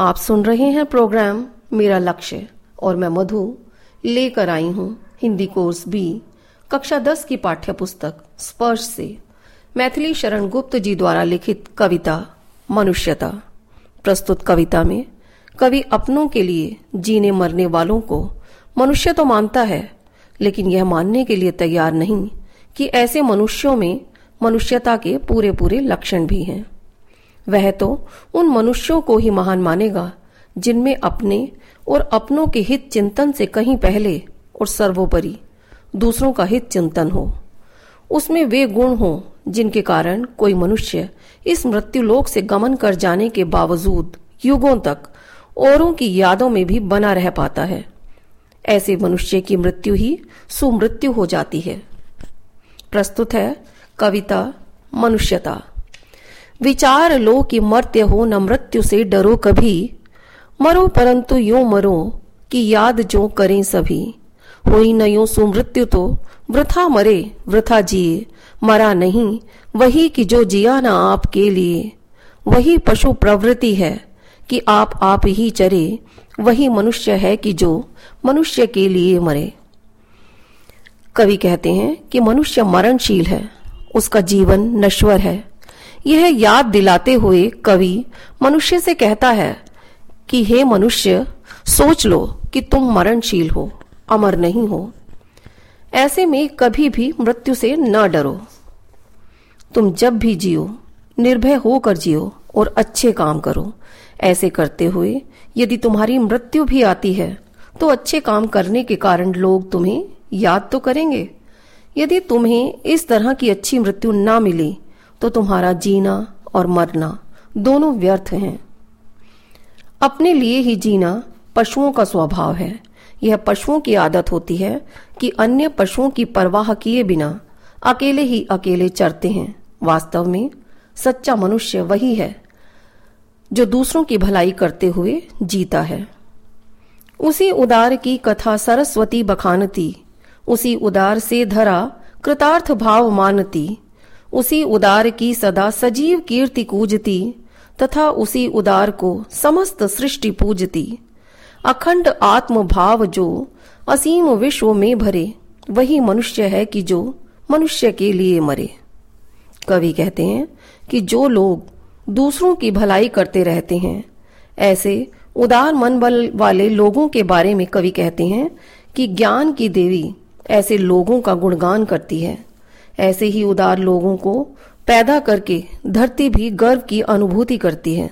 आप सुन रहे हैं प्रोग्राम मेरा लक्ष्य और मैं मधु लेकर आई हूँ हिंदी कोर्स बी, कक्षा दस की पाठ्य पुस्तक स्पर्श से। मैथिली शरण गुप्त जी द्वारा लिखित कविता, मनुष्यता। प्रस्तुत कविता में, कवि अपनों के लिए जीने मरने वालों को मनुष्य तो मानता है, लेकिन यह मानने के लिए तैयार नहीं कि ऐसे मनुष्यों में मनुष्यता के पूरे पूरे लक्षण भी हैं। वह तो उन मनुष्यों को ही महान मानेगा, जिनमें अपने और अपनों के हित चिंतन से कहीं पहले और सर्वोपरि दूसरों का हित चिंतन हो। उसमें वे गुण हो, जिनके कारण कोई मनुष्य इस मृत्यु लोक से गमन कर जाने के बावजूद युगों तक औरों की यादों में भी बना रह पाता है। ऐसे मनुष्य की मृत्यु ही सुमृत्यु हो जाती है। प्रस्तुत है कविता मनुष्यता। विचार लो कि मर्त्य हो न मृत्यु से डरो कभी। मरो परंतु यो मरो कि याद जो करें सभी। हुई न यो सुमृत्यु तो वृथा मरे, वृथा जिए। मरा नहीं, वही कि जो जिया न आपके लिए। वही पशु प्रवृत्ति है कि आप आप ही चरे। वही मनुष्य है कि जो मनुष्य के लिए मरे। कवि कहते हैं कि मनुष्य मरणशील है, उसका जीवन नश्वर है। यह याद दिलाते हुए कवि मनुष्य से कहता है कि, हे मनुष्य, सोच लो कि तुम मरणशील हो, अमर नहीं हो। ऐसे में कभी भी मृत्यु से न डरो। तुम जब भी जियो, निर्भय होकर जियो और अच्छे काम करो। ऐसे करते हुए यदि तुम्हारी मृत्यु भी आती है तो अच्छे काम करने के कारण लोग तुम्हें याद तो करेंगे। यदि तुम्हें इस तरह की अच्छी मृत्यु ना मिली तो तुम्हारा जीना और मरना दोनों व्यर्थ हैं। अपने लिए ही जीना पशुओं का स्वभाव है। यह पशुओं की आदत होती है कि अन्य पशुओं की परवाह किए बिना अकेले ही अकेले चरते हैं। वास्तव में सच्चा मनुष्य वही है जो दूसरों की भलाई करते हुए जीता है। उसी उदार की कथा सरस्वती बखानती, उसी उदार से धरा कृतार्थ भाव मानती उसी उदार की सदा सजीव कीर्ति कूजती, तथा उसी उदार को समस्त सृष्टि पूजती। अखंड आत्म भाव जो असीम विश्व में भरे, वही मनुष्य है कि जो मनुष्य के लिए मरे। कवि कहते हैं कि जो लोग दूसरों की भलाई करते रहते हैं, ऐसे उदार मन बल वाले लोगों के बारे में कवि कहते हैं कि ज्ञान की देवी ऐसे लोगों का गुणगान करती है। ऐसे ही उदार लोगों को पैदा करके धरती भी गर्व की अनुभूति करती है।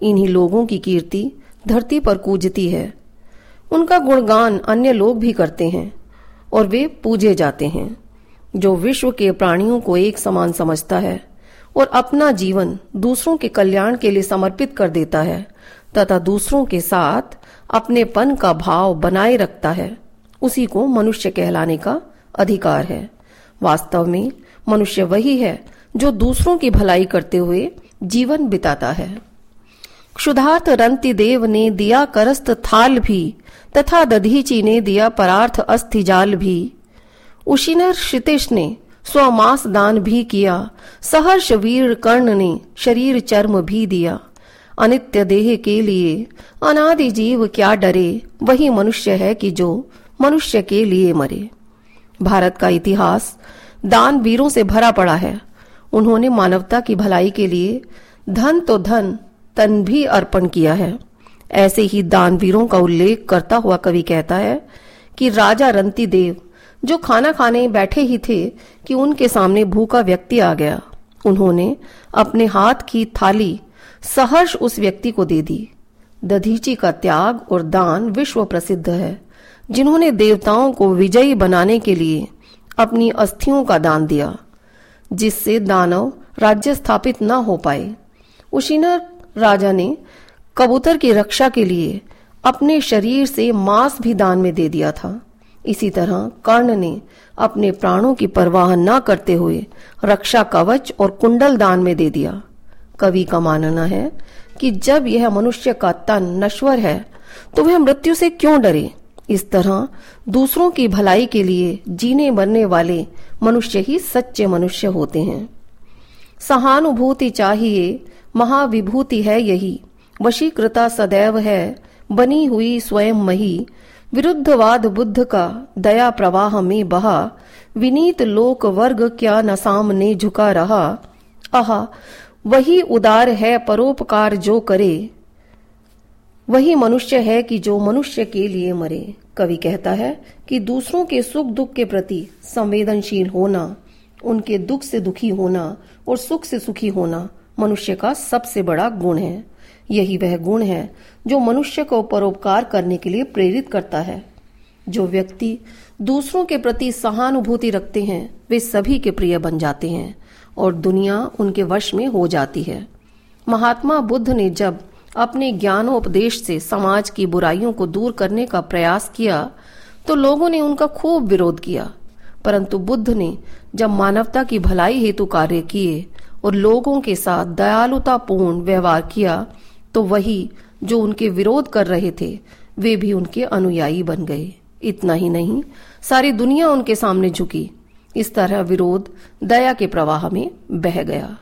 इन्हीं लोगों की कीर्ति धरती पर कूजती है। उनका गुणगान अन्य लोग भी करते हैं और वे पूजे जाते हैं, जो विश्व के प्राणियों को एक समान समझता है और अपना जीवन दूसरों के कल्याण के लिए समर्पित कर देता है, तथा दूसरों के साथ अपनेपन का भाव बनाए रखता है। उसी को मनुष्य कहलाने का अधिकार है। वास्तव में मनुष्य वही है जो दूसरों की भलाई करते हुए जीवन बिताता है। क्षुधार्थ रंति देव ने दिया करस्त थाल भी, तथा दधीची ने दिया परार्थ अस्थिजाल भी। उशिनर क्षितिश ने स्वमास दान भी किया, सहर्ष वीर कर्ण ने शरीर चर्म भी दिया। अनित्य देह के लिए अनादि जीव क्या डरे, वही मनुष्य है कि जो मनुष्य के लिए मरे। भारत का इतिहास दान वीरों से भरा पड़ा है। उन्होंने मानवता की भलाई के लिए धन तो धन, तन भी अर्पण किया है। ऐसे ही दानवीरों का उल्लेख करता हुआ कवि कहता है कि राजा रंती देव जो खाना खाने बैठे ही थे कि उनके सामने भूखा व्यक्ति आ गया। उन्होंने अपने हाथ की थाली सहर्ष उस व्यक्ति को दे दी। दधीची का त्याग और दान विश्व प्रसिद्ध है। जिन्होंने देवताओं को विजयी बनाने के लिए अपनी अस्थियों का दान दिया, जिससे दानव राज्य स्थापित न हो पाए। उशीनर राजा ने कबूतर की रक्षा के लिए अपने शरीर से मांस भी दान में दे दिया था। इसी तरह कर्ण ने अपने प्राणों की परवाह न करते हुए रक्षा कवच और कुंडल दान में दे दिया। कवि का मानना है कि जब यह मनुष्य का तन नश्वर है तो वह मृत्यु से क्यों डरे? इस तरह दूसरों की भलाई के लिए जीने मरने वाले मनुष्य ही सच्चे मनुष्य होते हैं। सहानुभूति चाहिए, महाविभूति है यही। वशीकृता सदैव है, बनी हुई स्वयं मही। विरुद्धवाद बुद्ध का दया प्रवाह में बहा। विनीत लोक वर्ग क्या न सामने झुका रहा। आहा, वही उदार है परोपकार जो करे। वही मनुष्य है कि जो मनुष्य के लिए मरे। कवि कहता है कि दूसरों के सुख दुख के प्रति संवेदनशील होना, उनके दुख से दुखी होना और सुख से सुखी होना मनुष्य का सबसे बड़ा गुण है। यही वह गुण है जो मनुष्य को परोपकार करने के लिए प्रेरित करता है। जो व्यक्ति दूसरों के प्रति सहानुभूति रखते हैं, वे सभी के प्रिय बन जाते हैं और दुनिया उनके वश में हो जाती है। महात्मा बुद्ध ने जब अपने ज्ञानोपदेश से समाज की बुराइयों को दूर करने का प्रयास किया तो लोगों ने उनका खूब विरोध किया। परंतु बुद्ध ने जब मानवता की भलाई हेतु कार्य किए और लोगों के साथ दयालुतापूर्ण व्यवहार किया तो वही जो उनके विरोध कर रहे थे, वे भी उनके अनुयायी बन गए। इतना ही नहीं, सारी दुनिया उनके सामने झुकी। इस तरह विरोध दया के प्रवाह में बह गया।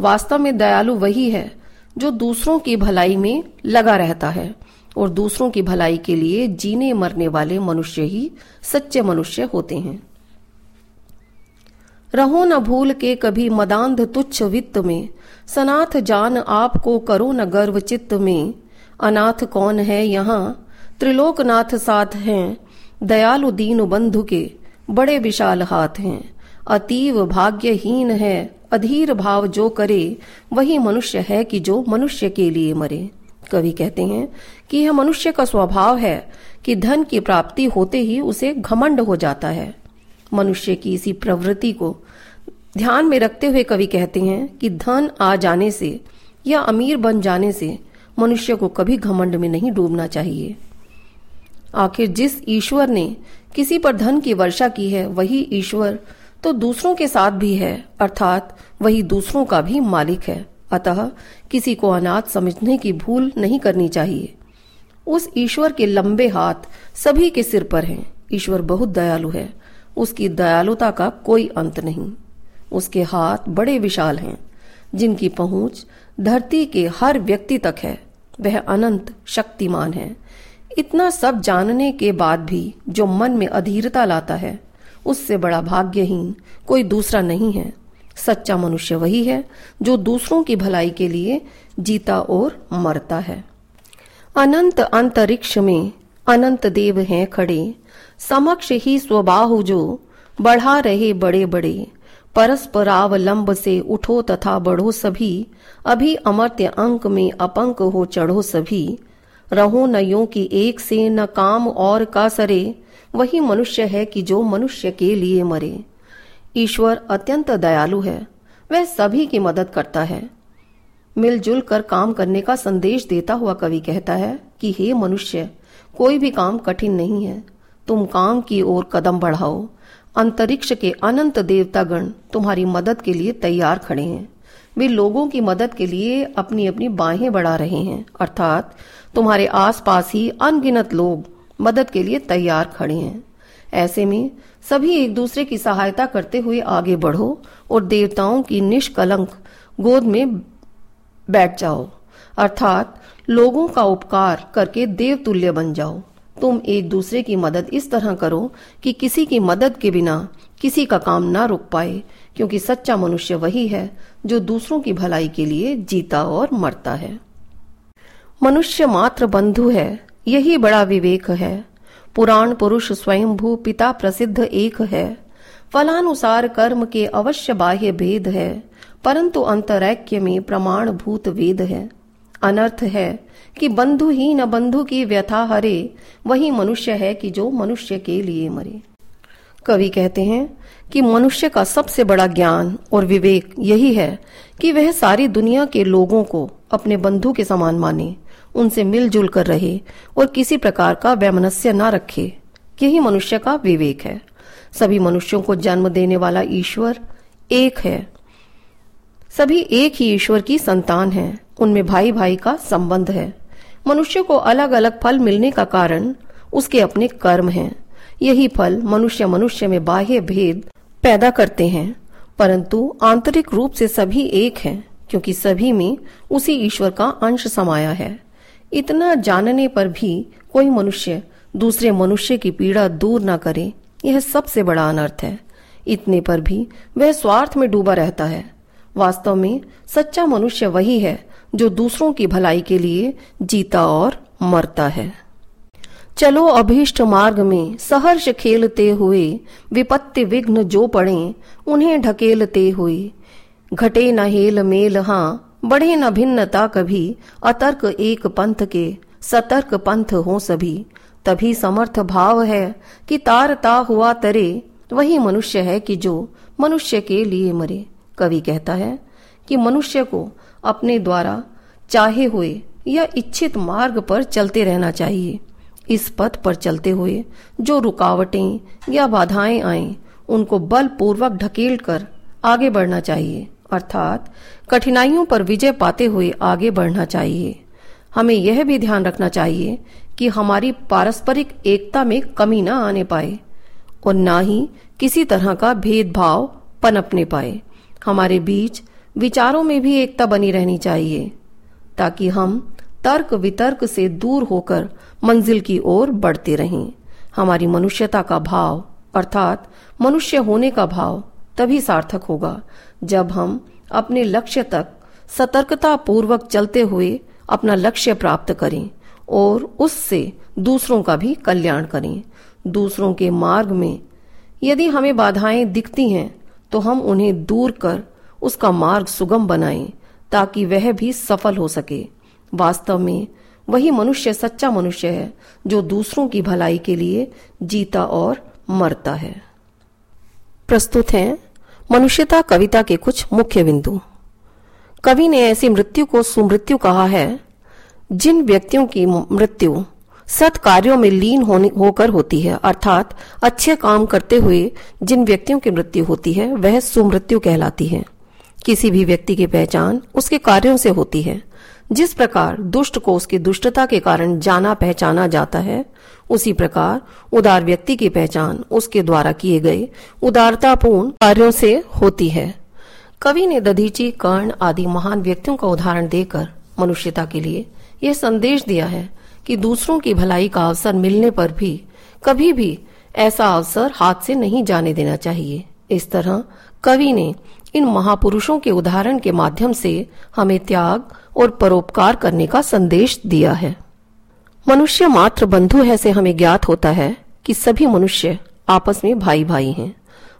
वास्तव में दयालु वही है जो दूसरों की भलाई में लगा रहता है और दूसरों की भलाई के लिए जीने मरने वाले मनुष्य ही सच्चे मनुष्य होते हैं। रहो न भूल के कभी मदांध तुच्छ वित्त में, सनाथ जान आपको करो न गर्व चित्त में। अनाथ कौन है यहाँ? त्रिलोकनाथ साथ हैं, दयालु दीन बंधु के बड़े विशाल हाथ हैं। अतीव भाग्यहीन है अधीर भाव जो करे, वही मनुष्य है कि जो मनुष्य के लिए मरे। कवि कहते हैं कि यह मनुष्य का स्वभाव है कि धन की प्राप्ति होते ही उसे घमंड हो जाता है। मनुष्य की इसी प्रवृत्ति को ध्यान में रखते हुए कवि कहते हैं कि धन आ जाने से या अमीर बन जाने से मनुष्य को कभी घमंड में नहीं डूबना चाहिए। आखिर जिस ईश्वर ने किसी पर धन की वर्षा की है, वही ईश्वर तो दूसरों के साथ भी है, अर्थात वही दूसरों का भी मालिक है। अतः किसी को अनाथ समझने की भूल नहीं करनी चाहिए। उस ईश्वर के लंबे हाथ सभी के सिर पर हैं। ईश्वर बहुत दयालु है। उसकी दयालुता का कोई अंत नहीं। उसके हाथ बड़े विशाल हैं, जिनकी पहुँच धरती के हर व्यक्ति तक है। वह अनंत शक्तिमान है। इतना सब जानने के बाद भी जो मन में अधीरता लाता है उससे बड़ा भाग्यहीन कोई दूसरा नहीं है। सच्चा मनुष्य वही है जो दूसरों की भलाई के लिए जीता और मरता है। अनंत अंतरिक्ष में अनंत देव हैं खड़े। समक्ष ही स्वबाहु जो बढ़ा रहे बड़े बड़े परस्परावलंब से उठो तथा बढ़ो सभी। अभी अमर्त्य अंक में अपंक हो चढ़ो सभी। रहो न यो की एक से न काम और का सरे। वही मनुष्य है कि जो मनुष्य के लिए मरे। ईश्वर अत्यंत दयालु है। वह सभी की मदद करता है। मिलजुल कर काम करने का संदेश देता हुआ कवि कहता है कि, हे मनुष्य, कोई भी काम कठिन नहीं है। तुम काम की ओर कदम बढ़ाओ। अंतरिक्ष के अनंत देवतागण तुम्हारी मदद के लिए तैयार खड़े हैं। वे लोगों की मदद के लिए अपनी अपनी बाहें बढ़ा रहे हैं। अर्थात तुम्हारे आसपास ही अनगिनत लोग मदद के लिए तैयार खड़े हैं। ऐसे में सभी एक दूसरे की सहायता करते हुए आगे बढ़ो और देवताओं की निष्कलंक गोद में बैठ जाओ। अर्थात लोगों का उपकार करके देवतुल्य बन जाओ। तुम एक दूसरे की मदद इस तरह करो कि किसी की मदद के बिना किसी का काम ना रुक पाए, क्योंकि सच्चा मनुष्य वही है जो दूसरों की भलाई के लिए जीता और मरता है। मनुष्य मात्र बंधु है यही बड़ा विवेक है। पुराण पुरुष स्वयंभू पिता प्रसिद्ध एक है। फलानुसार कर्म के अवश्य बाह्य भेद है, परंतु अंतरैक्य में प्रमाण भूत वेद है। अनर्थ है कि बंधु ही न बंधु की व्यथा हरे, वही मनुष्य है कि जो मनुष्य के लिए मरे। कवि कहते हैं कि मनुष्य का सबसे बड़ा ज्ञान और विवेक यही है कि वह सारी दुनिया के लोगों को अपने बंधु के समान माने उनसे मिलजुल कर रहे और किसी प्रकार का वैमनस्य न रखे। यही मनुष्य का विवेक है। सभी मनुष्यों को जन्म देने वाला ईश्वर एक है। सभी एक ही ईश्वर की संतान है। उनमें भाई भाई का संबंध है। मनुष्य को अलग अलग फल मिलने का कारण उसके अपने कर्म हैं। यही फल मनुष्य मनुष्य में बाह्य भेद पैदा करते हैं। परंतु आंतरिक रूप से सभी एक हैं, क्योंकि सभी में उसी ईश्वर का अंश समाया है। इतना जानने पर भी कोई मनुष्य दूसरे मनुष्य की पीड़ा दूर न करे, यह सबसे बड़ा अनर्थ है। इतने पर भी वह स्वार्थ में डूबा रहता है। वास्तव में सच्चा मनुष्य वही है जो दूसरों की भलाई के लिए जीता और मरता है। चलो अभीष्ट मार्ग में सहर्ष खेलते हुए, विपत्ति विघ्न जो पड़े, उन्हें ढकेलते हुए। घटे न हेल मेल हाँ बढ़े न भिन्नता कभी, अतर्क एक पंथ के, सतर्क पंथ हो सभी। तभी समर्थ भाव है कि तारता हुआ तरे, वही मनुष्य है कि जो मनुष्य के लिए मरे। कवि कहता है कि मनुष्य को अपने द्वारा चाहे हुए या इच्छित मार्ग पर चलते रहना चाहिए। इस पथ पर चलते हुए जो रुकावटें या बाधाएँ आए उनको बलपूर्वक ढकेल कर आगे बढ़ना चाहिए। अर्थात कठिनाइयों पर विजय पाते हुए आगे बढ़ना चाहिए। हमें यह भी ध्यान रखना चाहिए कि हमारी पारस्परिक एकता में कमी न आने पाए और न ही किसी तरह का भेदभाव पनपने पाए। हमारे बीच विचारों में भी एकता बनी रहनी चाहिए, ताकि हम तर्क वितर्क से दूर होकर मंजिल की ओर बढ़ते रहें। हमारी मनुष्यता का भाव, अर्थात मनुष्य होने का भाव, तभी सार्थक होगा। जब हम अपने लक्ष्य तक सतर्कता पूर्वक चलते हुए अपना लक्ष्य प्राप्त करें और उससे दूसरों का भी कल्याण करें। दूसरों के मार्ग में यदि हमें बाधाएँ दिखती हैं तो हम उन्हें दूर कर उसका मार्ग सुगम बनाएँ ताकि वह भी सफल हो सके। वास्तव में वही मनुष्य सच्चा मनुष्य है जो दूसरों की भलाई के लिए जीता और मरता है। प्रस्तुत है मनुष्यता कविता के कुछ मुख्य बिंदु। कवि ने ऐसी मृत्यु को सुमृत्यु कहा है, जिन व्यक्तियों की मृत्यु सत कार्यो में लीन होकर होती है, अर्थात अच्छे काम करते हुए जिन व्यक्तियों की मृत्यु होती है, वह सुमृत्यु कहलाती है। किसी भी व्यक्ति की पहचान उसके कार्यों से होती है। जिस प्रकार दुष्ट को उसकी दुष्टता के कारण जाना पहचाना जाता है, उसी प्रकार उदार व्यक्ति की पहचान उसके द्वारा किए गए उदारतापूर्ण कार्यों से होती है। कवि ने दधीची, कर्ण आदि महान व्यक्तियों का उदाहरण देकर मनुष्यता के लिए यह संदेश दिया है कि दूसरों की भलाई का अवसर मिलने पर भी कभी भी ऐसा अवसर हाथ से नहीं जाने देना चाहिए। इस तरह कवि ने इन महापुरुषों के उदाहरण के माध्यम से हमें त्याग और परोपकार करने का संदेश दिया है। मनुष्य मात्र बंधु है से हमें ज्ञात होता है कि सभी मनुष्य आपस में भाई भाई हैं।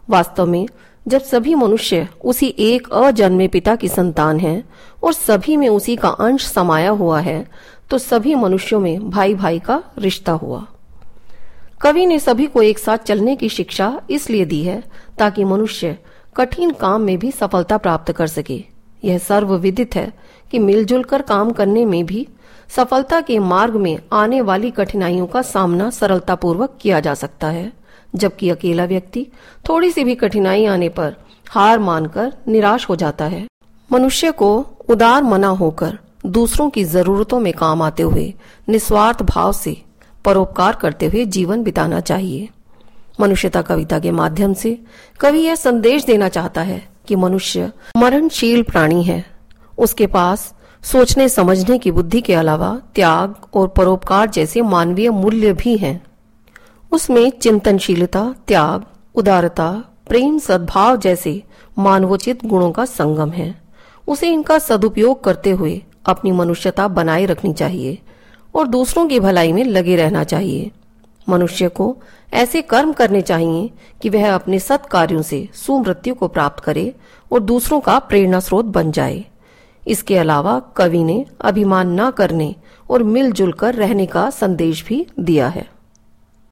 वास्तव में, जब सभी मनुष्य उसी एक अजन्मे पिता की संतान हैं और सभी में उसी का अंश समाया हुआ है तो सभी मनुष्यों में भाई भाई का रिश्ता हुआ। कवि ने सभी को एक साथ चलने की शिक्षा इसलिए दी है ताकि मनुष्य कठिन काम में भी सफलता प्राप्त कर सके। यह सर्वविदित है कि मिलजुल कर काम करने में भी सफलता के मार्ग में आने वाली कठिनाइयों का सामना सरलतापूर्वक किया जा सकता है, जबकि अकेला व्यक्ति थोड़ी सी भी कठिनाई आने पर हार मानकर निराश हो जाता है। मनुष्य को उदार मना होकर दूसरों की जरूरतों में काम आते हुए निस्वार्थ भाव से परोपकार करते हुए जीवन बिताना चाहिए। मनुष्यता कविता के माध्यम से कवि यह संदेश देना चाहता है कि मनुष्य मरणशील प्राणी है। उसके पास सोचने, समझने की बुद्धि के अलावा त्याग और परोपकार जैसे मानवीय मूल्य भी हैं। उसमें चिंतनशीलता, त्याग, उदारता, प्रेम, सद्भाव जैसे मानवोचित गुणों का संगम है। उसे इनका सदुपयोग करते हुए अपनी मनुष्यता बनाए रखनी चाहिए और दूसरों की भलाई में लगे रहना चाहिए। मनुष्य को ऐसे कर्म करने चाहिए कि वह अपने सत कार्यों से सुमृत्यु को प्राप्त करे और दूसरों का प्रेरणा स्रोत बन जाए। इसके अलावा कवि ने अभिमान न करने और मिलजुल कर रहने का संदेश भी दिया है।